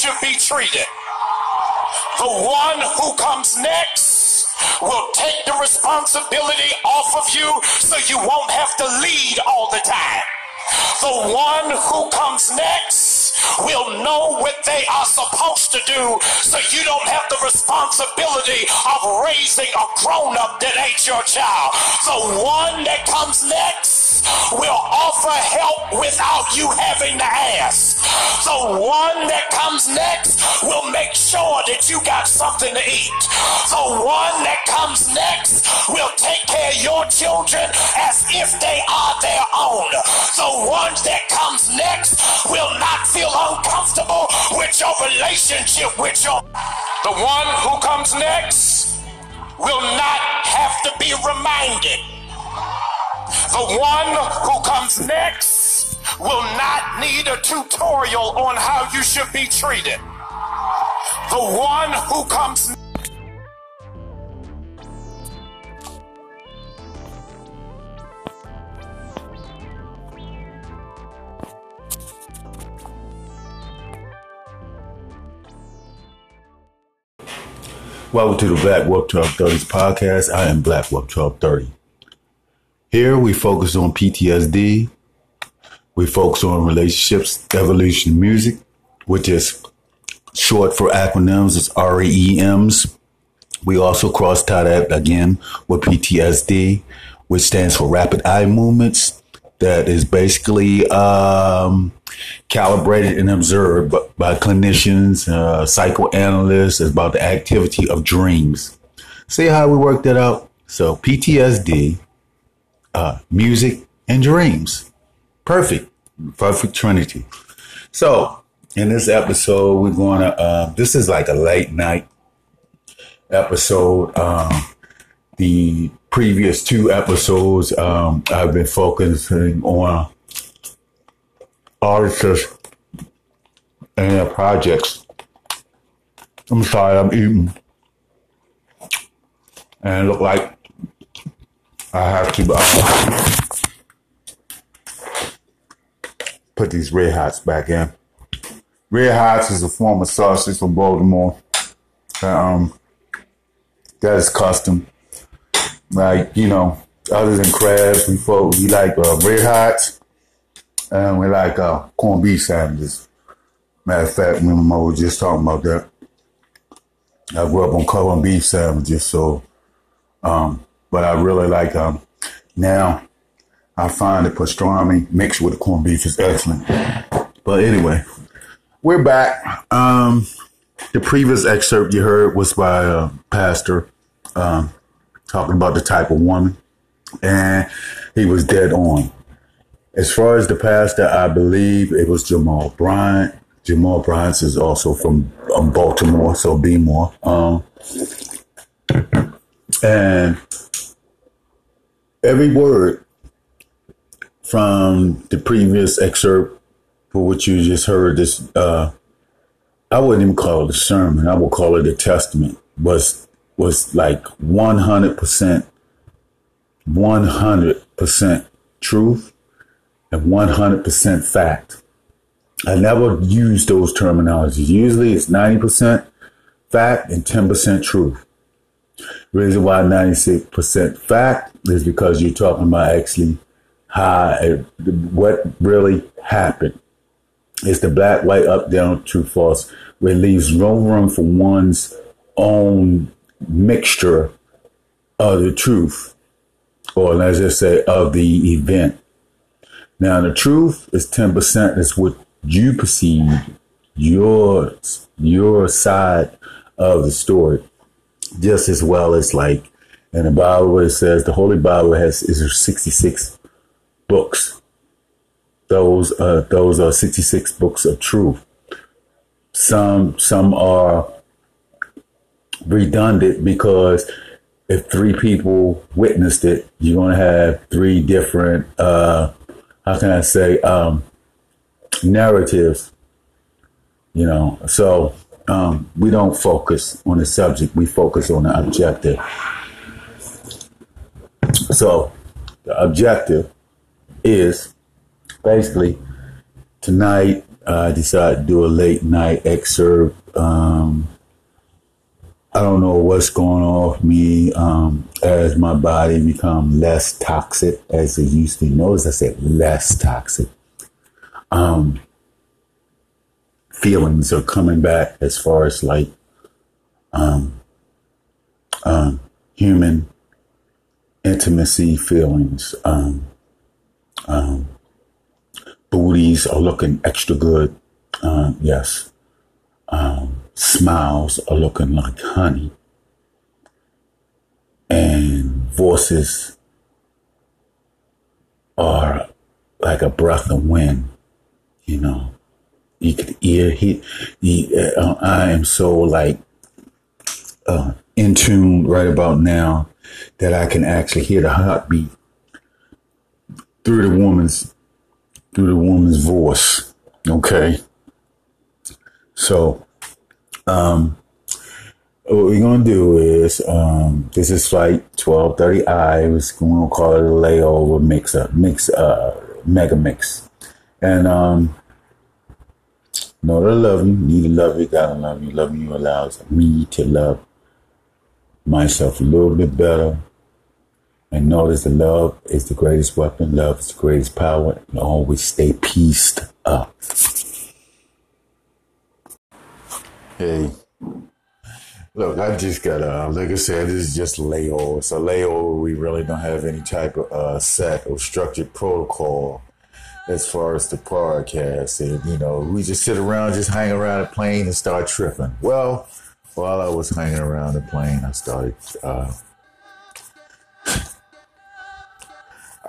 should be treated. The one who comes next will take the responsibility off of you so you won't have to lead all the time. The one who comes next will know what they are supposed to do so you don't have the responsibility of raising a grown up that ain't your child. The one that comes next will offer help without you having to ask. The one that comes next will make sure that you got something to eat. The one that comes next will take care of your children as if they are their own. The one that comes next will not feel uncomfortable with your relationship with your. The one who comes next will not have to be reminded. The one who comes next will not need a tutorial on how you should be treated. The one who comes Welcome to the Black Wolf 1230s podcast. I am Black Wolf 1230. Here we focus on PTSD. We focus on relationships, evolution, music, which is short for acronyms. It's REMs. We also cross tie that again with PTSD, which stands for rapid eye movements. That is basically um, calibrated and observed by clinicians, uh, psychoanalysts about the activity of dreams. See how we work that out? So PTSD, uh, music, and dreams. Perfect. Perfect trinity. So in this episode, we're going to, uh, this is like a late night episode. Um, the previous two episodes, um, I've been focusing on artists and their projects. I'm sorry, I'm eating. And look like I have to uh, put these red hots back in. Red hots is a form of sausage from Baltimore. Um, that is custom. Like, you know, other than crabs, we folk, we like uh, red hots and we like uh, corned beef sandwiches. Matter of fact, me and mom were just talking about that. I grew up on corned beef sandwiches, so, um, but I really like, um, now I find the pastrami mixed with the corned beef is excellent. But anyway, we're back. Um, the previous excerpt you heard was by a pastor, um, talking about the type of woman, and he was dead on. As far as the pastor, I believe it was Jamal Bryant. Jamal Bryant is also from um, Baltimore, so be more. Um, and every word from the previous excerpt for what you just heard, this uh, I wouldn't even call it a sermon. I would call it a testament. Was was like one hundred percent, one hundred percent truth and 100% fact. I never use those terminologies. Usually it's 90% fact and 10% truth. The reason why 96% fact is because you're talking about actually how, what really happened. It's the black, white, up, down, true, false, where it leaves no room for one's own mixture of the truth, or let's just say of the event. Now, the truth is 10% is what you perceive, yours, your side of the story, just as well as like in the Bible it says the Holy Bible has is 66 books. Those uh those are 66 books of truth. Some some are redundant because if three people witnessed it, you're gonna have three different uh how can I say, um, narratives, you know. So um, we don't focus on the subject, we focus on the objective. So, the objective is basically tonight I decided to do a late night excerpt. Um, I don't know what's going on with me um, as my body become less toxic as it used to. Be notice I said less toxic. Um, feelings are coming back as far as like um, um, human intimacy feelings. Um, um, booties are looking extra good. Uh, yes. Um, smiles are looking like honey. And voices are like a breath of wind, you know. You could hear he, he uh, I am so like uh, in tune right about now that I can actually hear the heartbeat through the woman's through the woman's voice. Okay. So, um, what we're gonna do is, um, this is flight twelve thirty I. Was gonna call it a layover mix up, mix, uh, mega mix, and um, know that I love you, need to love you, gotta love you. Loving you allows me to love myself a little bit better, and notice the love is the greatest weapon, love is the greatest power, and always stay pieced up. Hey, look, I just got, uh, like I said, this is just a layover. It's a layover. We really don't have any type of uh, set or structured protocol as far as the podcast. And, you know, we just sit around, just hang around the plane and start tripping. Well, while I was hanging around the plane, I started, uh,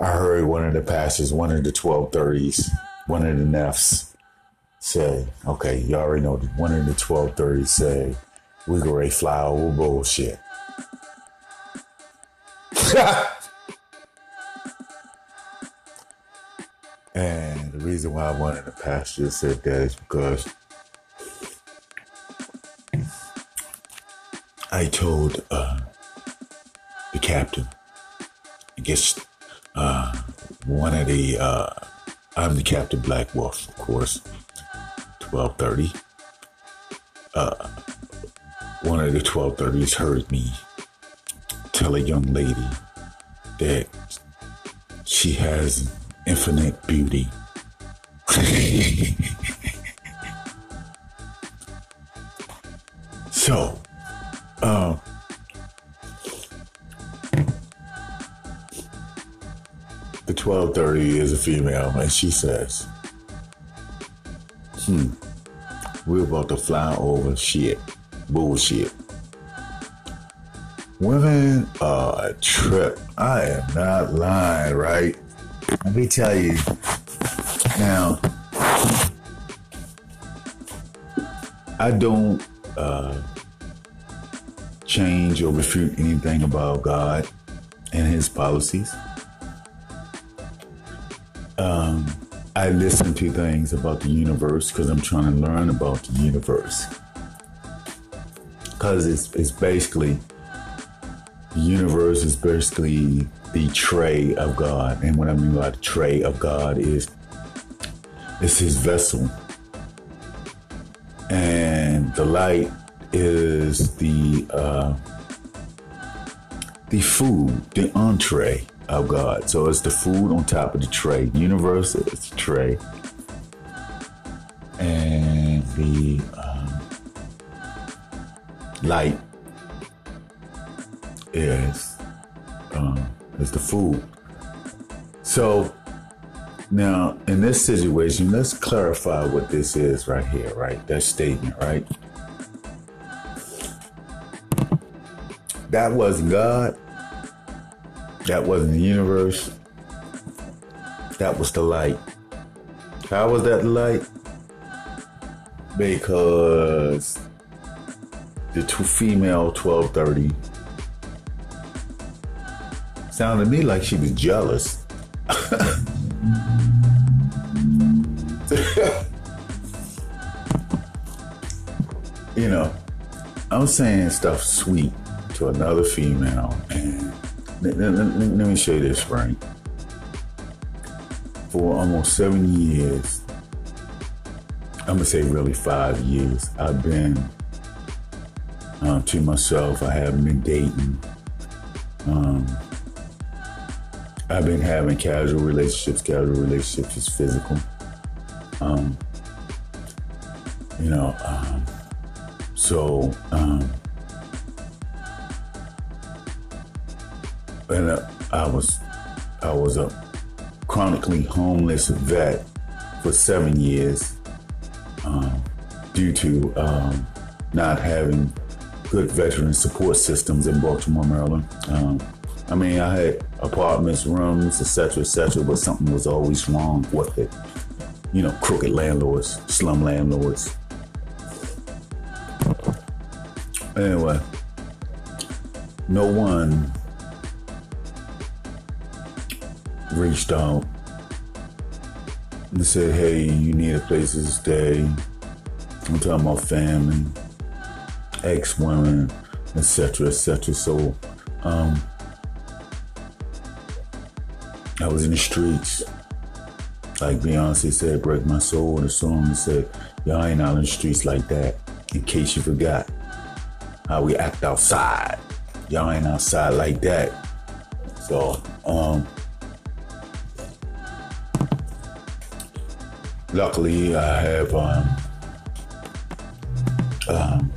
I heard one of the pastors, one of the 1230s, one of the Nefs say, okay, you already know, one of the 1230s say, we go ready fly over bullshit. and the reason why one of the pastors said that is because I told uh, the captain, I guess uh, one of the, uh, I'm the Captain Black Wolf, of course, 1230. Uh, one of the 1230s heard me tell a young lady that she has infinite beauty. so, uh, the 1230 is a female, and she says, hmm, we're about to fly over shit, bullshit. Women are a trip. I am not lying, right? Let me tell you. Now, I don't uh, change or refute anything about God and His policies. I listen to things about the universe because I'm trying to learn about the universe. Because it's, it's basically, the universe is basically the tray of God. And what I mean by the tray of God is it's his vessel. And the light is the uh, the food, the entree of God. So it's the food on top of the tray. Universe is the tray. And the um, light is um, is the food. So now in this situation, let's clarify what this is right here, right? That statement, right? That wasn't God. That wasn't the universe. That was the light. How was that light? Because the two female 1230 sounded to me like she was jealous. you know, I'm saying stuff sweet to another female, and let, let, let, let me show you this, Frank. For almost seven years, I'm gonna say really five years, I've been um, to myself. I haven't been dating. Um, I've been having casual relationships. Casual relationships is physical. Um, you know, um, so and uh, I was I was a chronically homeless vet for seven years um, due to um, not having good veteran support systems in Baltimore, Maryland. Um, I mean, I had apartments, rooms, etc., etc., but something was always wrong with it. You know, crooked landlords, slum landlords. Anyway, no one reached out and said, hey, you need a place to stay. I'm talking about family, ex women, etc., etc. So, um, I was in the streets. Like Beyonce said, break my soul the song said, y'all ain't out in the streets like that. In case you forgot how we act outside. Y'all ain't outside like that. So, um, luckily I have um, um,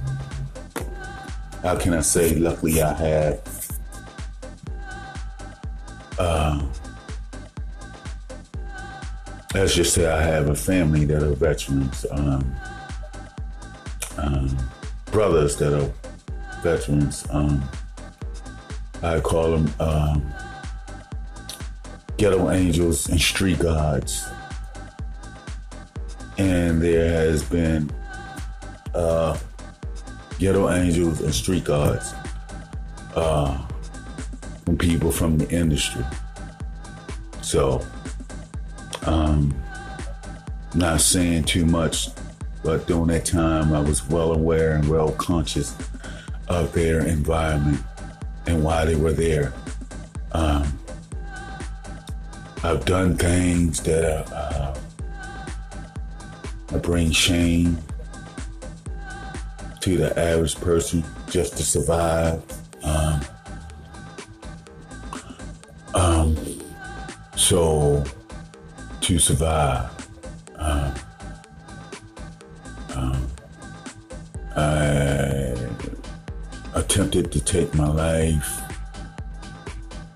how can I say luckily I have uh, let's just say I have a family that are veterans um, um, brothers that are veterans um, I call them um, ghetto angels and street gods and there has been uh, ghetto angels and street guards uh, from people from the industry. So, um, not saying too much, but during that time, I was well aware and well conscious of their environment and why they were there. Um, I've done things that are. Uh, I bring shame to the average person just to survive. Um, um, so, to survive, um, um, I attempted to take my life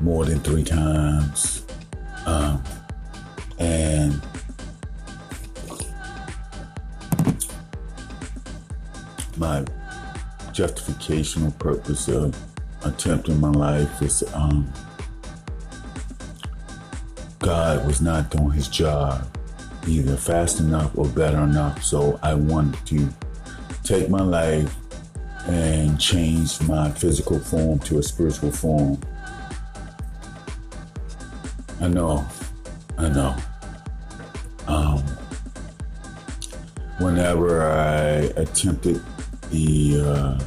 more than three times. Justificational purpose of attempting my life is um, God was not doing his job either fast enough or better enough. So I wanted to take my life and change my physical form to a spiritual form. I know, I know. Um, whenever I attempted the uh,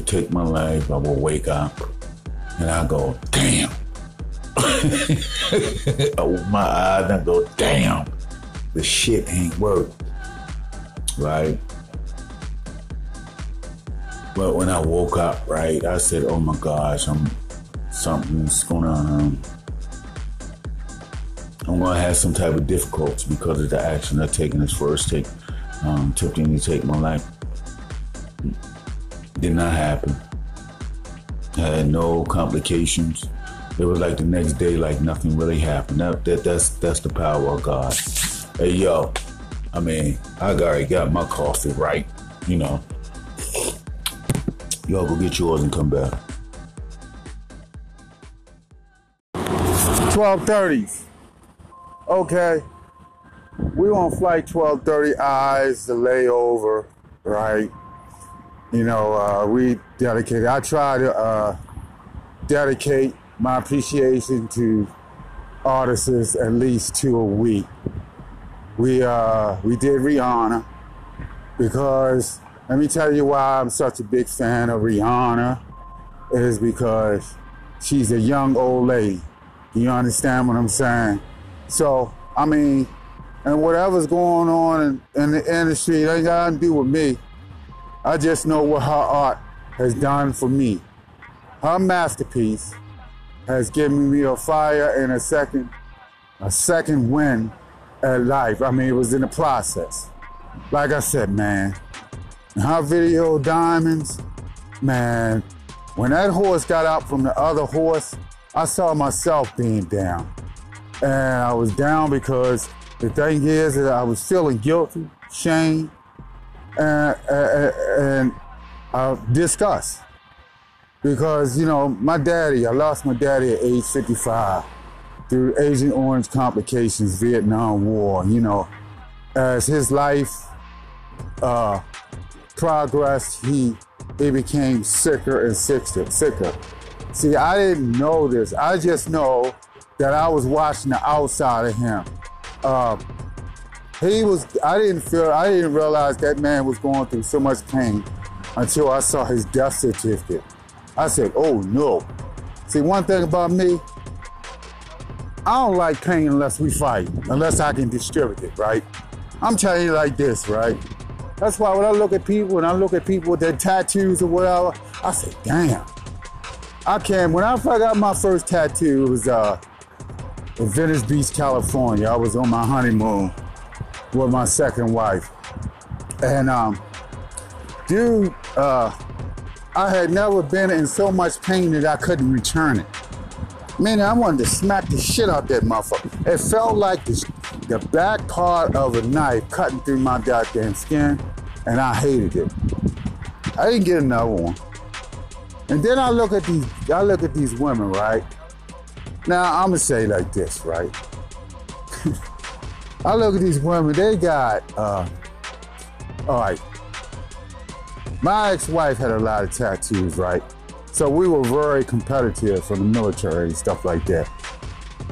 take my life, I will wake up and I go, damn. Open my eyes and go, damn, the shit ain't work. Right? But when I woke up, right, I said, oh my gosh, I'm something's gonna um, I'm gonna have some type of difficulty because of the action I've taken this first take um, to take my life. Did not happen. I had no complications. It was like the next day, like nothing really happened. That, that that's that's the power of God. Hey yo, I mean, I already got my coffee right, you know. Y'all go get yours and come back. 1230s. Okay. We on flight 1230 eyes, the layover, right? You know, uh, we dedicated, I try to uh, dedicate my appreciation to artists at least two a week. We uh, we did Rihanna, because let me tell you why I'm such a big fan of Rihanna is because she's a young old lady. You understand what I'm saying? So, I mean, and whatever's going on in, in the industry, it ain't got to do with me. I just know what her art has done for me. Her masterpiece has given me a fire and a second, a second win at life. I mean, it was in the process. Like I said, man, her video Diamonds, man, when that horse got out from the other horse, I saw myself being down. And I was down because the thing is that I was feeling guilty, shame, and, and, and disgust. Because, you know, my daddy, I lost my daddy at age 55 through Agent Orange complications, Vietnam War, you know. As his life uh, progressed, he, he became sicker and sicker, sicker. See, I didn't know this. I just know that I was watching the outside of him. Uh, he was, I didn't feel, I didn't realize that man was going through so much pain until I saw his death certificate. I said, oh no. See, one thing about me, I don't like pain unless we fight, unless I can distribute it, right? I'm telling you like this, right? That's why when I look at people and I look at people with their tattoos or whatever, I say, damn. I can. When I got my first tattoo, it was uh, in Venice Beach, California. I was on my honeymoon with my second wife. And um, dude, uh, I had never been in so much pain that I couldn't return it. Man, I wanted to smack the shit out that motherfucker. It felt like the, the back part of a knife cutting through my goddamn skin, and I hated it. I didn't get another one. And then I look at these, I look at these women, right? Now I'm gonna say like this, right? I look at these women, they got, uh, all right, my ex-wife had a lot of tattoos, right? So we were very competitive from the military and stuff like that.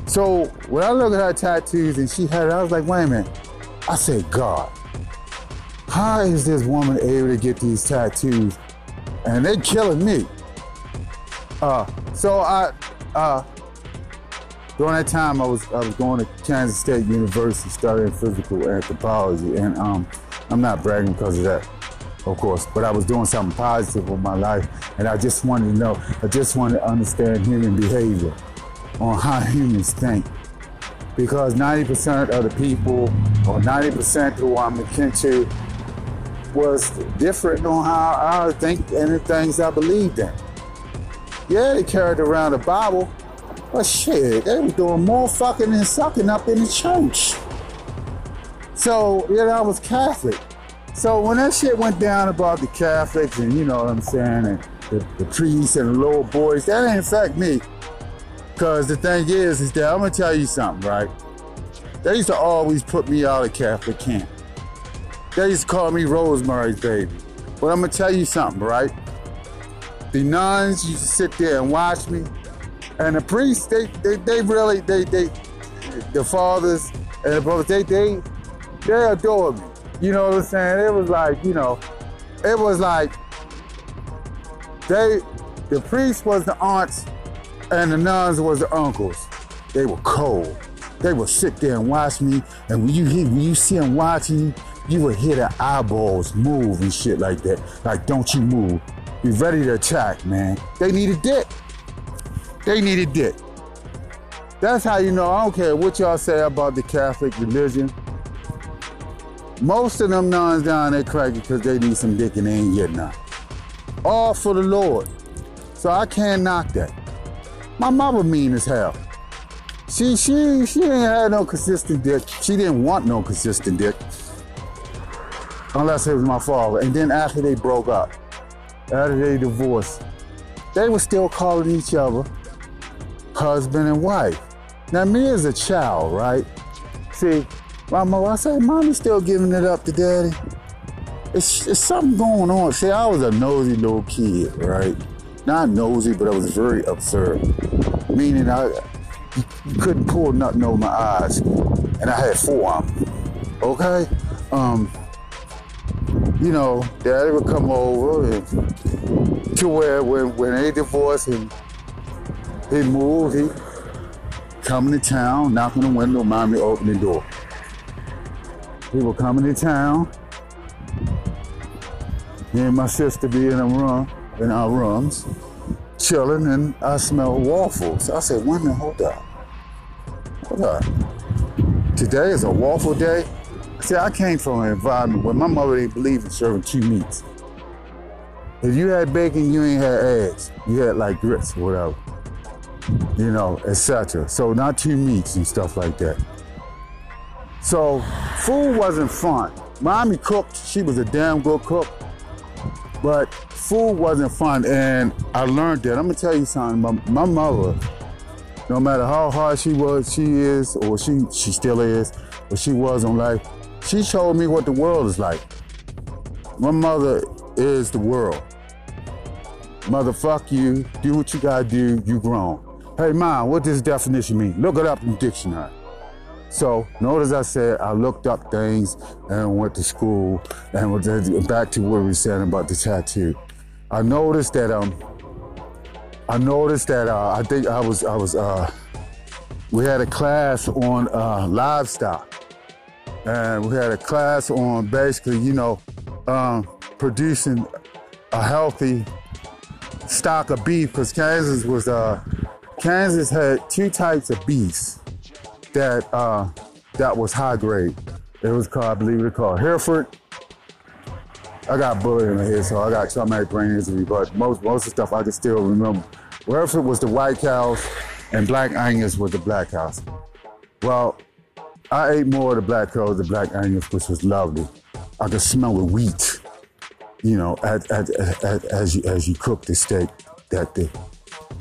So when I look at her tattoos and she had it, I was like, wait a minute. I said, God, how is this woman able to get these tattoos? And they're killing me. Uh, so I, uh, during that time, I was I was going to Kansas State University studying physical anthropology, and um, I'm not bragging because of that of course, but I was doing something positive with my life, and I just wanted to know, I just wanted to understand human behavior on how humans think. Because 90% of the people, or 90% who I'm akin to, was different on how I think and the things I believed in. Yeah, they carried around the Bible, but shit, they was doing more fucking and sucking up in the church. So, know, I was Catholic. So when that shit went down about the Catholics and you know what I'm saying, and the, the priests and the little boys, that didn't affect me. Cause the thing is, is that I'm gonna tell you something, right? They used to always put me out of Catholic camp. They used to call me Rosemary's baby. But I'm gonna tell you something, right? The nuns used to sit there and watch me, and the priests, they they, they really they they the fathers and the brothers, they they they adored me. You know what I'm saying? It was like, you know, it was like they, the priests was the aunts and the nuns was the uncles. They were cold. They would sit there and watch me, and when you hear, when you see them watching you, you would hear their eyeballs move and shit like that. Like, don't you move. Be ready to attack, man. They needed dick. They needed dick. That's how you know. I don't care what y'all say about the Catholic religion. Most of them nuns down there cracky because they need some dick and they ain't getting none. All for the Lord. So I can't knock that. My mother mean as hell. She she she ain't had no consistent dick. She didn't want no consistent dick. Unless it was my father. And then after they broke up, after they divorced, they were still calling each other husband and wife. Now me as a child, right? See, Mama, I said, Mommy's still giving it up to Daddy. It's, it's something going on. See, I was a nosy little kid, right? Not nosy, but I was very absurd. Meaning I couldn't pull nothing over my eyes. And I had them. Okay? Um, you know, daddy would come over and to where when, when they divorced and he moved, he coming to town, knocking on the window, mommy open the door. He would come into town. Me and my sister be in a room, in our rooms, chilling, and I smell waffles. I said, wait a minute, hold up. Hold up. Today is a waffle day? See, I came from an environment where my mother didn't believe in serving two meats. If you had bacon, you ain't had eggs. You had like grits, or whatever. You know, etc. So not two meats and stuff like that. So food wasn't fun. Mommy cooked, she was a damn good cook. But food wasn't fun, and I learned that. I'm gonna tell you something. My, my mother, no matter how hard she was, she is, or she she still is, but she was on life, she showed me what the world is like. My mother is the world. Mother, fuck you. Do what you gotta do. You grown. Hey, mom, what does definition mean? Look it up in the dictionary. So, notice I said I looked up things and went to school and back to what we were saying about the tattoo. I noticed that um, I noticed that uh, I think I was I was uh, we had a class on uh, livestock and we had a class on basically, you know, um, producing a healthy stock of beef because Kansas was uh, Kansas had two types of beefs that uh, that was high grade. It was called, I believe it was called Hereford. I got bullet in my head, so I got traumatic brain injury, but most most of the stuff I can still remember. Hereford was the white cows, and Black Angus was the black cows. Well, I ate more of the black cows, the Black Angus, which was lovely. I could smell the wheat, you know, as, as, as, as you as you cook the steak, that the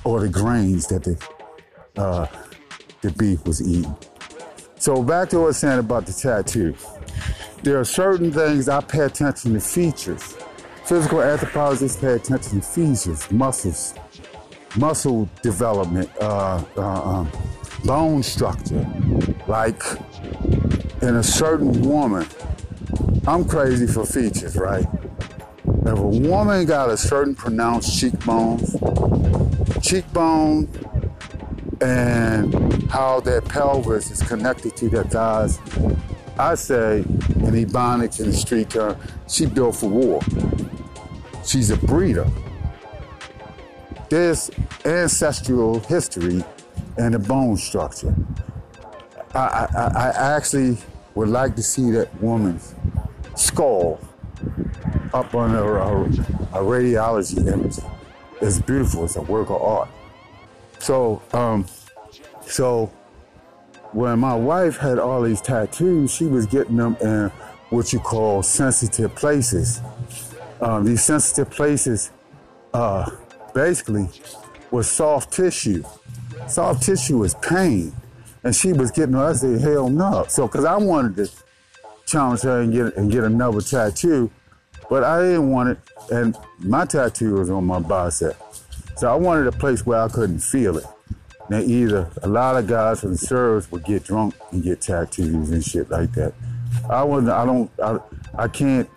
or the grains that the uh, the beef was eating. So back to what I was saying about the tattoo. There are certain things I pay attention to features. Physical anthropologists pay attention to features, muscles, muscle development, uh, uh, um, bone structure. Like in a certain woman, I'm crazy for features, right? If a woman got a certain pronounced cheekbones, cheekbone, and how that pelvis is connected to their thighs, I say in Ebonics in the street term, she built for war. She's a breeder. There's ancestral history and the bone structure. I, I, I actually would like to see that woman's skull up on a, a, a radiology image. It's beautiful. It's a work of art. So, um, so when my wife had all these tattoos, she was getting them in what you call sensitive places. Um, these sensitive places, uh, basically, was soft tissue. Soft tissue is pain, and she was getting. I said, "Hell no!" So, because I wanted to challenge her and get and get another tattoo, but I didn't want it. And my tattoo was on my bicep, so I wanted a place where I couldn't feel it. Now, either a lot of guys from the service would get drunk and get tattoos and shit like that. I wasn't. I don't. I, I can't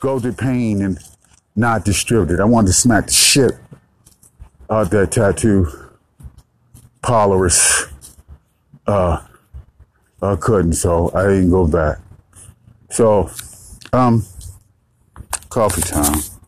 go through pain and not distribute it. I wanted to smack the shit out that tattoo Polaris. Uh, I couldn't, so I didn't go back. So, um, coffee time.